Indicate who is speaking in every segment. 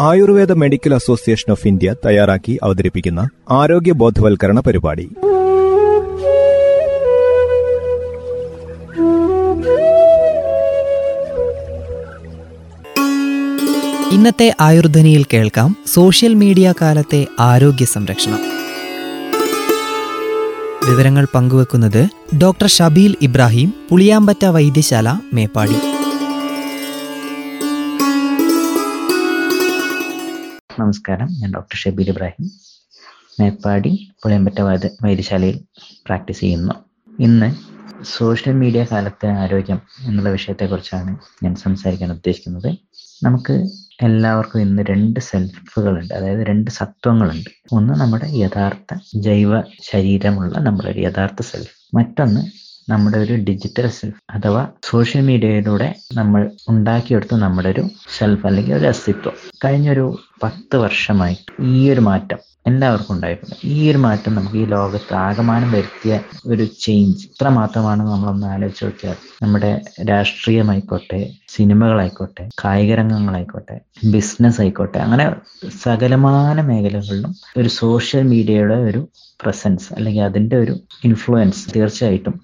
Speaker 1: Ayurveda medical association of India തയ്യാറാക്കി അവതരിപ്പിക്കുന്ന ആരോഗ്യ ബോധവൽക്കരണ പരിപാടി.
Speaker 2: ഇന്നത്തെ ആയുർധ്വനിയിൽ കേൾക്കാം സോഷ്യൽ മീഡിയ കാലത്തെ ആരോഗ്യ സംരക്ഷണം. വിവരങ്ങൾ പങ്കുവെക്കുന്നത് ഡോക്ടർ ഷബീൽ ഇബ്രാഹിം പുളിയാമ്പറ്റ വൈദ്യശാല മേപ്പാടി.
Speaker 3: നമസ്കാരം. ഞാൻ ഡോക്ടർ ഷബീർ ഇബ്രാഹിം. മേപ്പാടി പുളിയമ്പറ്റ വൈദ്യ വൈദ്യശാലയിൽ പ്രാക്ടീസ് ചെയ്യുന്നു. ഇന്ന് സോഷ്യൽ മീഡിയ കാലത്തെ ആരോഗ്യം എന്നുള്ള വിഷയത്തെക്കുറിച്ചാണ് ഞാൻ സംസാരിക്കാൻ ഉദ്ദേശിക്കുന്നത്. നമുക്ക് എല്ലാവർക്കും ഇന്ന് രണ്ട് സെൽഫുകളുണ്ട്. അതായത് രണ്ട് സത്വങ്ങളുണ്ട്. ഒന്ന് നമ്മുടെ യഥാർത്ഥ ജൈവ ശരീരമുള്ള നമ്മുടെ ഒരു യഥാർത്ഥ സെൽഫ്. മറ്റൊന്ന് നമ്മുടെ ഒരു ഡിജിറ്റൽ സെൽഫ് അഥവാ സോഷ്യൽ മീഡിയയിലൂടെ നമ്മൾ ഉണ്ടാക്കിയെടുത്ത നമ്മുടെ ഒരു സെൽഫ് അല്ലെങ്കിൽ ഒരു അസ്തിത്വം. കഴിഞ്ഞൊരു പത്ത് വർഷമായി ഈ ഒരു മാറ്റം എല്ലാവർക്കും ഉണ്ടായിട്ടുണ്ട്. ഈ ഒരു മാറ്റം നമുക്ക് ഈ ലോകത്ത് ആകമാനം വരുത്തിയ ഒരു ചേഞ്ച് ഇത്ര മാത്രമാണ് നമ്മളൊന്ന് ആലോചിച്ച് നോക്കിയാൽ നമ്മുടെ രാഷ്ട്രീയമായിക്കോട്ടെ സിനിമകളായിക്കോട്ടെ കായിക രംഗങ്ങളായിക്കോട്ടെ ബിസിനസ് ആയിക്കോട്ടെ അങ്ങനെ സകലമാന മേഖലകളിലും ഒരു സോഷ്യൽ മീഡിയയുടെ ഒരു പ്രസൻസ് അല്ലെങ്കിൽ അതിന്റെ ഒരു ഇൻഫ്ലുവൻസ് തീർച്ചയായിട്ടും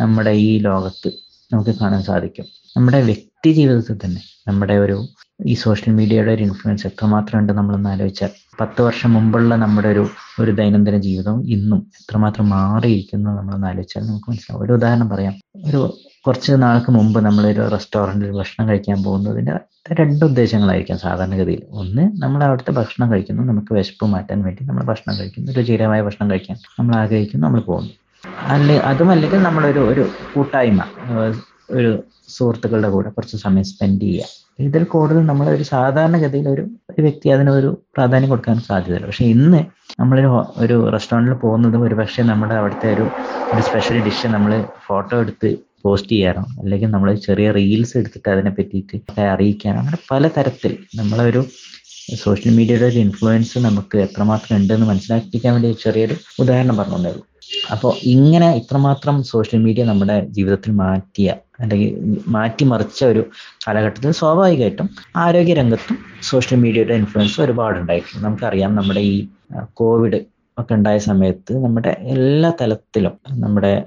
Speaker 3: നമ്മുടെ ഈ ലോകത്ത് നമുക്ക് കാണാൻ സാധിക്കും. നമ്മുടെ വ്യക്തി ജീവിതത്തിൽ തന്നെ നമ്മുടെ ഒരു ഈ സോഷ്യൽ മീഡിയയുടെ ഒരു ഇൻഫ്ലുവൻസ് എത്രമാത്രം ഉണ്ട് നമ്മളൊന്ന് ആലോചിച്ചാൽ പത്ത് വർഷം മുമ്പുള്ള നമ്മുടെ ഒരു ഒരു ദൈനംദിന ജീവിതം ഇന്നും എത്രമാത്രം മാറിയിരിക്കുന്നു നമ്മളൊന്ന് ആലോചിച്ചാൽ നമുക്ക് മനസ്സിലാവും. ഒരു ഉദാഹരണം പറയാം. ഒരു കുറച്ച് നാൾക്ക് മുമ്പ് നമ്മളൊരു റെസ്റ്റോറന്റിൽ ഭക്ഷണം കഴിക്കാൻ പോകുന്നതിന്റെ രണ്ട് ഉദ്ദേശങ്ങളായിരിക്കാം സാധാരണഗതിയിൽ. ഒന്ന് നമ്മൾ അവിടുത്തെ ഭക്ഷണം കഴിക്കുന്നു നമുക്ക് വിശപ്പ് മാറ്റാൻ വേണ്ടി നമ്മൾ ഭക്ഷണം കഴിക്കുന്നു രുചികരമായ ഭക്ഷണം കഴിക്കാൻ നമ്മൾ ആഗ്രഹിക്കുന്നു നമ്മൾ പോകുന്നു. അല്ലെ അതുമല്ലെങ്കിൽ നമ്മളൊരു ഒരു കൂട്ടായ്മ ഒരു സുഹൃത്തുക്കളുടെ കൂടെ കുറച്ച് സമയം സ്പെൻഡ് ചെയ്യുക. ഇതിൽ കൂടുതൽ നമ്മൾ ഒരു സാധാരണഗതിയിൽ ഒരു ഒരു വ്യക്തി അതിനൊരു പ്രാധാന്യം കൊടുക്കാൻ സാധ്യതയില്ല. പക്ഷെ ഇന്ന് നമ്മളൊരു ഒരു റെസ്റ്റോറന്റിൽ പോകുന്നതും ഒരു പക്ഷേ നമ്മുടെ അവിടുത്തെ ഒരു ഒരു സ്പെഷ്യൽ ഡിഷ് നമ്മൾ ഫോട്ടോ എടുത്ത് പോസ്റ്റ് ചെയ്യാനോ അല്ലെങ്കിൽ നമ്മൾ ചെറിയ റീൽസ് എടുത്തിട്ട് അതിനെ പറ്റിയിട്ട് അറിയിക്കാനോ അങ്ങനെ പല തരത്തിൽ നമ്മളൊരു സോഷ്യൽ മീഡിയയുടെ ഒരു ഇൻഫ്ലുവൻസ് നമുക്ക് എത്രമാത്രം ഉണ്ടെന്ന് മനസ്സിലാക്കിക്കാൻ വേണ്ടി ചെറിയൊരു ഉദാഹരണം പറഞ്ഞുകൊണ്ടേ അപ്പോൾ ഇങ്ങനെ ഇത്രമാത്രം സോഷ്യൽ മീഡിയ നമ്മുടെ ജീവിതത്തിൽ മാറ്റിയ അല്ലെങ്കിൽ മാറ്റിമറിച്ച ഒരു കാലഘട്ടത്തിൽ സ്വാഭാവികമായിട്ടും ആരോഗ്യ രംഗത്തും സോഷ്യൽ മീഡിയയുടെ ഇൻഫ്ലുവൻസ് ഒരുപാട് ഉണ്ടായിട്ടുണ്ട് നമുക്കറിയാം നമ്മുടെ ഈ കോവിഡ് ഒക്കെ ഉണ്ടായ സമയത്ത് നമ്മുടെ എല്ലാ തലത്തിലും നമ്മുടെ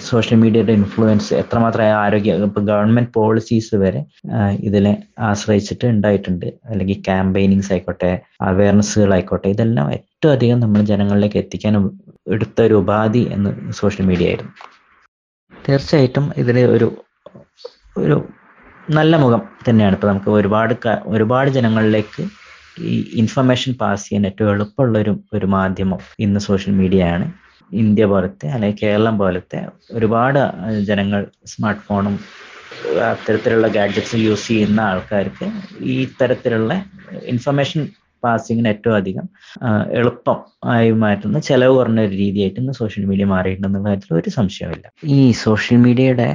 Speaker 3: സോഷ്യൽ മീഡിയയുടെ ഇൻഫ്ലുവൻസ് എത്രമാത്രം ആരോഗ്യ ഇപ്പൊ ഗവൺമെന്റ് പോളിസീസ് വരെ ഇതിനെ ആശ്രയിച്ചിട്ട് ഉണ്ടായിട്ടുണ്ട്. അല്ലെങ്കിൽ ക്യാമ്പയിനിങ്സ് ആയിക്കോട്ടെ അവയർനെസ്സുകളായിക്കോട്ടെ ഇതെല്ലാം ഏറ്റവും അധികം നമ്മൾ ജനങ്ങളിലേക്ക് എത്തിക്കാൻ എടുത്ത ഒരു ഉപാധി എന്ന് സോഷ്യൽ മീഡിയ ആയിരുന്നു. തീർച്ചയായിട്ടും ഇതിന് ഒരു ഒരു നല്ല മുഖം തന്നെയാണ്. ഇപ്പൊ നമുക്ക് ഒരുപാട് ഒരുപാട് ജനങ്ങളിലേക്ക് ഈ ഇൻഫർമേഷൻ പാസ് ചെയ്യാൻ ഏറ്റവും എളുപ്പമുള്ള ഒരു ഒരു മാധ്യമം ഇന്ന് സോഷ്യൽ മീഡിയ ആണ് ഇന്ത്യ പോലത്തെ അല്ലെങ്കിൽ കേരളം പോലത്തെ ഒരുപാട് ജനങ്ങൾ സ്മാർട്ട് ഫോണും അത്തരത്തിലുള്ള ഗാഡ്ജറ്റ്സ് യൂസ് ചെയ്യുന്ന ആൾക്കാർക്ക് ഈ തരത്തിലുള്ള ഇൻഫർമേഷൻ പാസിങ്ങിന് ഏറ്റവും അധികം എളുപ്പം ആയി മാറ്റുന്ന ചെലവ് കുറഞ്ഞ ഒരു രീതിയായിട്ട് ഇന്ന് സോഷ്യൽ മീഡിയ മാറിയിട്ടുണ്ടെന്നുള്ള കാര്യത്തിൽ ഒരു സംശയമില്ല ഈ സോഷ്യൽ മീഡിയയുടെ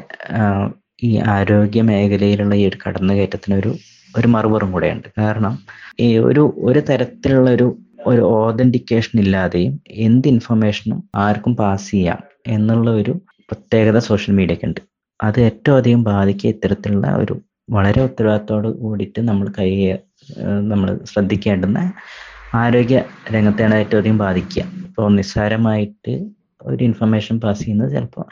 Speaker 3: ഈ ആരോഗ്യ മേഖലയിലുള്ള ഈ ഒരു കടന്നുകയറ്റത്തിന് ഒരു ഒരു മറുപുറം കൂടെയുണ്ട്. കാരണം ഈ ഒരു ഒരു തരത്തിലുള്ള ഒരു ഒരു ഓതന്റിക്കേഷൻ ഇല്ലാതെയും എന്ത് ഇൻഫർമേഷനും ആർക്കും പാസ് ചെയ്യാം എന്നുള്ള ഒരു പ്രത്യേകത സോഷ്യൽ മീഡിയക്ക് ഉണ്ട്. അത് ഏറ്റവും അധികം ബാധിക്കുക ഇത്തരത്തിലുള്ള ഒരു വളരെ ഉത്തരവാദിത്തോട് കൂടിയിട്ട് നമ്മൾ കൈ നമ്മൾ ശ്രദ്ധിക്കേണ്ടുന്ന ആരോഗ്യ രംഗത്തെയാണ് ഏറ്റവും അധികം ബാധിക്കുക. ഇപ്പോൾ നിസ്സാരമായിട്ട് ഒരു ഇൻഫർമേഷൻ പാസ് ചെയ്യുന്നത് ചിലപ്പോൾ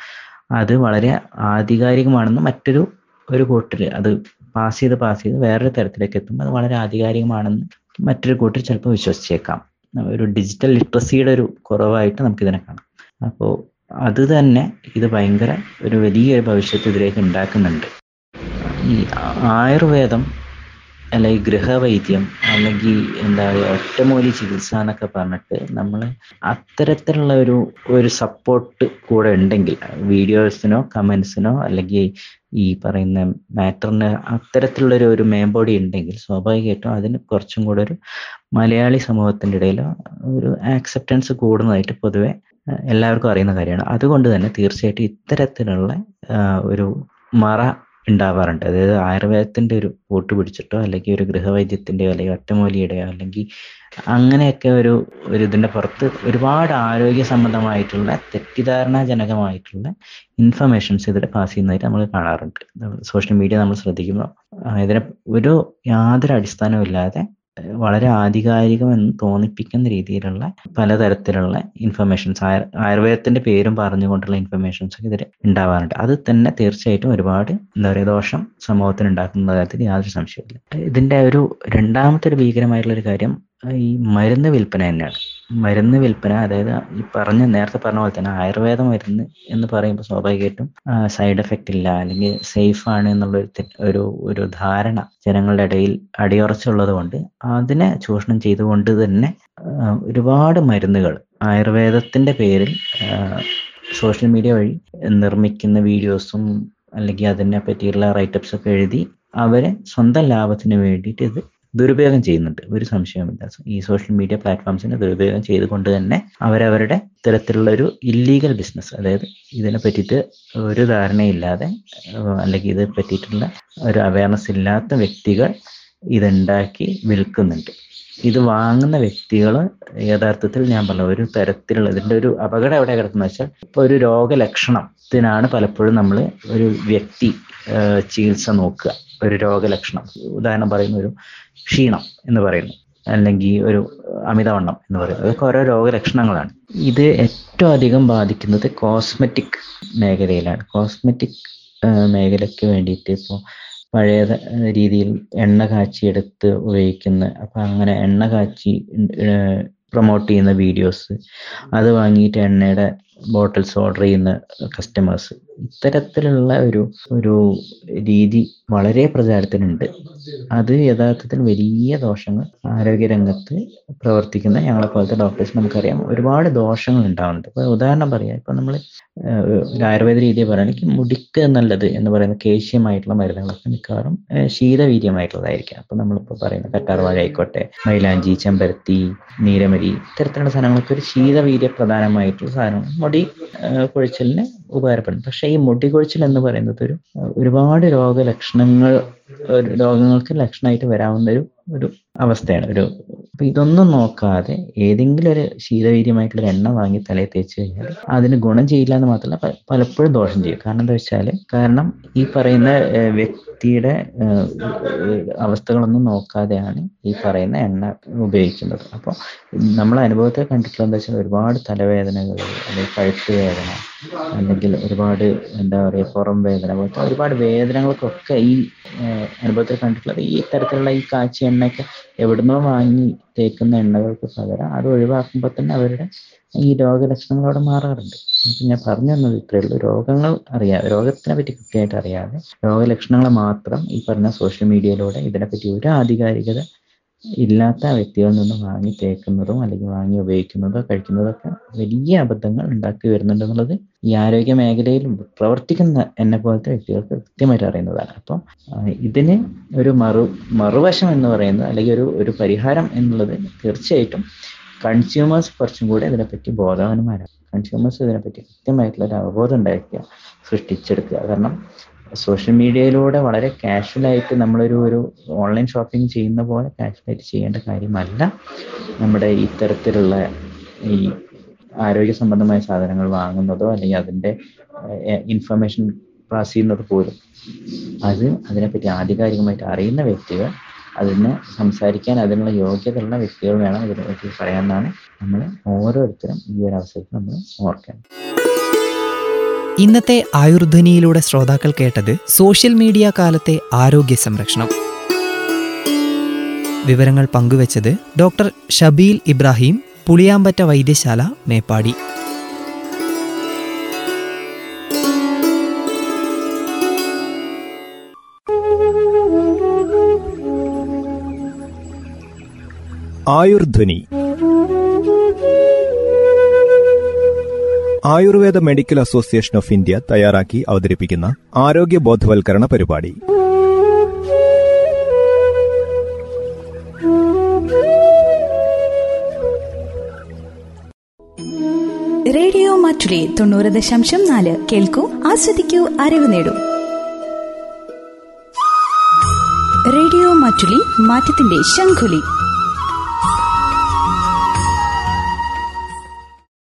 Speaker 3: അത് വളരെ ആധികാരികമാണെന്ന് മറ്റൊരു ഒരു കൂട്ടർ അത് പാസ് ചെയ്ത് പാസ് ചെയ്ത് വേറൊരു തരത്തിലേക്ക് എത്തുമ്പോൾ അത് വളരെ ആധികാരികമാണെന്ന് മറ്റൊരു കൂട്ടർ ചിലപ്പോൾ വിശ്വസിച്ചേക്കാം. ഒരു ഡിജിറ്റൽ ലിറ്ററസിയുടെ ഒരു കുറവായിട്ട് നമുക്കിതിനെ കാണാം. അപ്പോൾ അത് തന്നെ ഇത് ഭയങ്കര ഒരു വലിയൊരു ഭവിഷ്യത്ത് ഇതിലേക്ക് ഉണ്ടാക്കുന്നുണ്ട്. ഈ ആയുർവേദം അല്ലെങ്കിൽ ഗൃഹവൈദ്യം അല്ലെങ്കിൽ എന്താ പറയുക ഒറ്റമൂലി ചികിത്സ എന്നൊക്കെ പറഞ്ഞിട്ട് നമ്മൾ അത്തരത്തിലുള്ള ഒരു ഒരു സപ്പോർട്ട് കൂടെ ഉണ്ടെങ്കിൽ വീഡിയോസിനോ കമൻസിനോ അല്ലെങ്കിൽ ഈ പറയുന്ന മാറ്ററിന് അത്തരത്തിലുള്ളൊരു ഒരു മേമ്പോടി ഉണ്ടെങ്കിൽ സ്വാഭാവികമായിട്ടും അതിന് കുറച്ചും കൂടെ ഒരു മലയാളി സമൂഹത്തിന്റെ ഇടയിൽ ഒരു ആക്സെപ്റ്റൻസ് കൂടുന്നതായിട്ട് പൊതുവെ എല്ലാവർക്കും അറിയുന്ന കാര്യമാണ്. അതുകൊണ്ട് തന്നെ തീർച്ചയായിട്ടും ഇത്തരത്തിലുള്ള ഒരു മറ ഉണ്ടാവാറുണ്ട്. അതായത് ആയുർവേദത്തിന്റെ ഒരു കൂട്ട് പിടിച്ചിട്ടോ അല്ലെങ്കിൽ ഒരു ഗൃഹവൈദ്യത്തിന്റെയോ അല്ലെങ്കിൽ ഒറ്റമൂലിയുടെയോ അല്ലെങ്കിൽ അങ്ങനെയൊക്കെ ഒരു ഒരു ഇതിന്റെ പുറത്ത് ഒരുപാട് ആരോഗ്യ സംബന്ധമായിട്ടുള്ള തെറ്റിദ്ധാരണാജനകമായിട്ടുള്ള ഇൻഫർമേഷൻസ് ഇതിൽ പാസ് ചെയ്യുന്നതായിട്ട് നമ്മൾ കാണാറുണ്ട്. സോഷ്യൽ മീഡിയ നമ്മൾ ശ്രദ്ധിക്കുമ്പോൾ ഇതിനെ ഒരു യാതൊരു അടിസ്ഥാനവും ഇല്ലാതെ വളരെ ആധികാരികമെന്ന് തോന്നിപ്പിക്കുന്ന രീതിയിലുള്ള പലതരത്തിലുള്ള ഇൻഫർമേഷൻസ് ആയുർവേദത്തിന്റെ പേരും പറഞ്ഞുകൊണ്ടുള്ള ഇൻഫർമേഷൻസ് ഇതിൽ ഉണ്ടാവാറുണ്ട്. അത് തന്നെ തീർച്ചയായിട്ടും ഒരുപാട് എന്താ പറയുക ദോഷം സമൂഹത്തിന് ഉണ്ടാക്കുന്ന കാര്യത്തിൽ യാതൊരു സംശയമില്ല ഇതിന്റെ ഒരു രണ്ടാമത്തെ ഒരു ഭീകരമായിട്ടുള്ള ഒരു കാര്യം ഈ മരുന്ന് വിൽപ്പന തന്നെയാണ്. മരുന്ന് വിൽപ്പന അതായത് ഈ പറഞ്ഞ നേരത്തെ പറഞ്ഞ പോലെ തന്നെ ആയുർവേദ മരുന്ന് എന്ന് പറയുമ്പോൾ സ്വാഭാവികമായിട്ടും സൈഡ് എഫക്റ്റ് ഇല്ല അല്ലെങ്കിൽ സേഫ് ആണ് എന്നുള്ള ഒരു ഒരു ധാരണ ജനങ്ങളുടെ ഇടയിൽ അടിയുറച്ചുള്ളത് കൊണ്ട് അതിനെ ചൂഷണം ചെയ്തുകൊണ്ട് തന്നെ ഒരുപാട് മരുന്നുകൾ ആയുർവേദത്തിന്റെ പേരിൽ സോഷ്യൽ മീഡിയ വഴി നിർമ്മിക്കുന്ന വീഡിയോസും അല്ലെങ്കിൽ അതിനെ പറ്റിയുള്ള റൈറ്റപ്സ് ഒക്കെ എഴുതി അവരെ സ്വന്തം ലാഭത്തിന് വേണ്ടിയിട്ട് ഇത് ദുരുപയോഗം ചെയ്യുന്നുണ്ട്. ഒരു സംശയവുമില്ല. ഈ സോഷ്യൽ മീഡിയ പ്ലാറ്റ്ഫോംസിനെ ദുരുപയോഗം ചെയ്തുകൊണ്ട് തന്നെ അവരവരുടെ ഇത്തരത്തിലുള്ള ഒരു ഇല്ലീഗൽ ബിസിനസ് അതായത് ഇതിനെ പറ്റിയിട്ട് ഒരു ധാരണയില്ലാതെ അല്ലെങ്കിൽ ഇത് പറ്റിയിട്ടുള്ള ഒരു അവയർനെസ് ഇല്ലാത്ത വ്യക്തികൾ ഇതുണ്ടാക്കി വിൽക്കുന്നുണ്ട്. ഇത് വാങ്ങുന്ന വ്യക്തികൾ യഥാർത്ഥത്തിൽ ഞാൻ പറഞ്ഞ ഒരു തരത്തിലുള്ള ഇതിന്റെ ഒരു അപകടം എവിടെ കിടക്കുന്ന വെച്ചാൽ ഇപ്പോൾ ഒരു രോഗലക്ഷണത്തിനാണ് പലപ്പോഴും നമ്മൾ ഒരു വ്യക്തി ചികിത്സ നോക്കുക. ഒരു രോഗലക്ഷണം. ഉദാഹരണം പറയുന്ന ഒരു ക്ഷീണം എന്ന് പറയുന്നു. അല്ലെങ്കിൽ ഒരു അമിതവണ്ണം എന്ന് പറയുന്നത് അതൊക്കെ ഓരോ രോഗലക്ഷണങ്ങളാണ്. ഇത് ഏറ്റവും അധികം ബാധിക്കുന്നത് കോസ്മെറ്റിക് മേഖലയിലാണ്. കോസ്മെറ്റിക് മേഖലയ്ക്ക് വേണ്ടിയിട്ട് ഇപ്പോൾ പഴയ രീതിയിൽ എണ്ണ കാച്ചിയെടുത്ത് ഉപയോഗിക്കുന്ന അപ്പം അങ്ങനെ എണ്ണ കാച്ചി പ്രൊമോട്ട് ചെയ്യുന്ന വീഡിയോസ് അത് വാങ്ങിയിട്ട് എണ്ണയുടെ ബോട്ടിൽസ് ഓർഡർ ചെയ്യുന്ന കസ്റ്റമേഴ്സ് ഇത്തരത്തിലുള്ള ഒരു ഒരു രീതി വളരെ പ്രചാരത്തിലുണ്ട് അത് യഥാർത്ഥത്തിൽ വലിയ ദോഷങ്ങൾ ആരോഗ്യരംഗത്ത് പ്രവർത്തിക്കുന്ന ഞങ്ങളെ പോലത്തെ ഡോക്ടേഴ്സ് നമുക്കറിയാം. ഒരുപാട് ദോഷങ്ങൾ ഉണ്ടാവുന്നുണ്ട്. ഇപ്പോൾ ഉദാഹരണം പറയാം. ഇപ്പൊ നമ്മൾ ആയുർവേദ രീതിയെ പറയുകയാണെങ്കിൽ മുടിക്ക് നല്ലത് എന്ന് പറയുന്ന കേശ്യമായിട്ടുള്ള മരുന്നുകളൊക്കെ മിക്കവാറും ശീതവീര്യമായിട്ടുള്ളതായിരിക്കാം. അപ്പൊ നമ്മളിപ്പോൾ പറയുന്ന കറ്റാർവാഴ ആയിക്കോട്ടെ മൈലാഞ്ചി ചെമ്പരത്തി നീരമരി ഇത്തരത്തിലുള്ള സാധനങ്ങളൊക്കെ ഒരു ശീതവീര്യ പ്രധാനമായിട്ടുള്ള സാധനങ്ങൾ. മുടി കൊഴിച്ചലിന് ഉപകാരപ്പെടും പക്ഷെ ഈ മുടി കൊഴിച്ചൽ എന്ന് പറയുന്നത് ഒരു ഒരുപാട് രോഗലക്ഷണങ്ങൾ രോഗങ്ങൾക്ക് ലക്ഷണമായിട്ട് വരാവുന്ന ഒരു ഒരു അവസ്ഥയാണ്. ഒരു അപ്പൊ ഇതൊന്നും നോക്കാതെ ഏതെങ്കിലും ഒരു ശീതവീര്യമായിട്ടുള്ള എണ്ണ വാങ്ങി തലയിൽ തേച്ച് കഴിഞ്ഞാൽ അതിന് ഗുണം ചെയ്യില്ല എന്ന് മാത്രമല്ല പലപ്പോഴും ദോഷം ചെയ്യും. കാരണം എന്താ വെച്ചാൽ കാരണം ഈ പറയുന്ന വ്യക്തിയുടെ അവസ്ഥകളൊന്നും നോക്കാതെയാണ് ഈ പറയുന്ന എണ്ണ ഉപയോഗിക്കുന്നത്. അപ്പോൾ നമ്മൾ അനുഭവത്തെ കണ്ടിട്ടുള്ള എന്താ വെച്ചാൽ ഒരുപാട് തലവേദനകൾ അല്ലെങ്കിൽ കഴുത്ത് വേദന അല്ലെങ്കിൽ ഒരുപാട് എന്താ പറയുക പുറം വേദന പോലത്തെ ഒരുപാട് വേദനകൾക്കൊക്കെ ഈ അനുഭവത്തിൽ കണ്ടിട്ടുള്ളത് ഈ തരത്തിലുള്ള ഈ കാച്ചി എണ്ണയൊക്കെ എവിടുന്നോ വാങ്ങി തേക്കുന്ന എണ്ണകൾക്ക് പകരം അത് ഒഴിവാക്കുമ്പോൾ തന്നെ അവരുടെ ഈ രോഗലക്ഷണങ്ങൾ അവിടെ മാറാറുണ്ട്. അപ്പം ഞാൻ പറഞ്ഞു തന്നത് ഇത്രയേ ഉള്ളൂ. രോഗങ്ങൾ അറിയാതെ രോഗത്തിനെ പറ്റി കൃത്യമായിട്ട് അറിയാതെ രോഗലക്ഷണങ്ങൾ മാത്രം ഈ പറഞ്ഞ സോഷ്യൽ മീഡിയയിലൂടെ ഇതിനെപ്പറ്റി ഒരു ആധികാരികത ഇല്ലാത്ത വ്യക്തികളിൽ നിന്ന് വാങ്ങി തേക്കുന്നതും അല്ലെങ്കിൽ വാങ്ങി ഉപയോഗിക്കുന്നതോ കഴിക്കുന്നതോ ഒക്കെ വലിയ അബദ്ധങ്ങൾ ഉണ്ടാക്കി വരുന്നുണ്ടെന്നുള്ളത് ഈ ആരോഗ്യ മേഖലയിൽ പ്രവർത്തിക്കുന്ന എന്നെ പോലത്തെ വ്യക്തികൾക്ക് കൃത്യമായിട്ട് അറിയുന്നതാണ്. അപ്പം ഇതിന് ഒരു മറു മറുവശം എന്ന് പറയുന്നത് അല്ലെങ്കിൽ ഒരു ഒരു പരിഹാരം എന്നുള്ളത് തീർച്ചയായിട്ടും കൺസ്യൂമേഴ്സ് കുറച്ചും കൂടി ഇതിനെപ്പറ്റി ബോധവാന്മാരാണ് കൺസ്യൂമേഴ്സ് ഇതിനെപ്പറ്റി കൃത്യമായിട്ടുള്ള ഒരു അവബോധം ഉണ്ടാക്കുക സൃഷ്ടിച്ചെടുക്കുക. കാരണം സോഷ്യൽ മീഡിയയിലൂടെ വളരെ കാഷ്വലായിട്ട് നമ്മളൊരു ഒരു ഓൺലൈൻ ഷോപ്പിംഗ് ചെയ്യുന്ന പോലെ കാഷ്വലായിട്ട് ചെയ്യേണ്ട കാര്യമല്ല. നമ്മുടെ ഇത്തരത്തിലുള്ള ഈ ആരോഗ്യ സംബന്ധമായ സാധനങ്ങൾ വാങ്ങുന്നതോ അല്ലെങ്കിൽ അതിന്റെ ഇൻഫർമേഷൻ പാസ് ചെയ്യുന്നത് പോലും. അത് അതിനെപ്പറ്റി ആധികാരികമായിട്ട് അറിയുന്ന വ്യക്തികൾ അതിന് സംസാരിക്കാൻ അതിനുള്ള യോഗ്യതയുള്ള വ്യക്തികൾ വേണം ഇതിനെപ്പറ്റി പറയാമെന്നാണ് നമ്മൾ ഓരോരുത്തരും ഈ ഒരു അവസരത്തിൽ നമ്മൾ ഓർക്കേണ്ടത്
Speaker 2: ഇന്നത്തെ ആയുർധ്വനിയിലൂടെ ശ്രോതാക്കൾ കേട്ടത് സോഷ്യൽ മീഡിയ കാലത്തെ ആരോഗ്യ സംരക്ഷണം. വിവരങ്ങൾ പങ്കുവച്ചത് doctor Shabeel Ibrahim Puliyampatta Vaidyasala Meppadi.
Speaker 1: Ayurdhwani. Ayurveda medical association of India തയ്യാറാക്കി അവതരിപ്പിക്കുന്ന ആരോഗ്യ ബോധവൽക്കരണ പരിപാടി.
Speaker 4: റേഡിയോ മാറ്റുലി തൊണ്ണൂറ് ദശാംശം നാല്. കേൾക്കൂ ആസ്വദിക്കൂ അറിവ് നേടൂ. റേഡിയോ മാറ്റുലി മാറ്റത്തിന്റെ ശംഖുലി.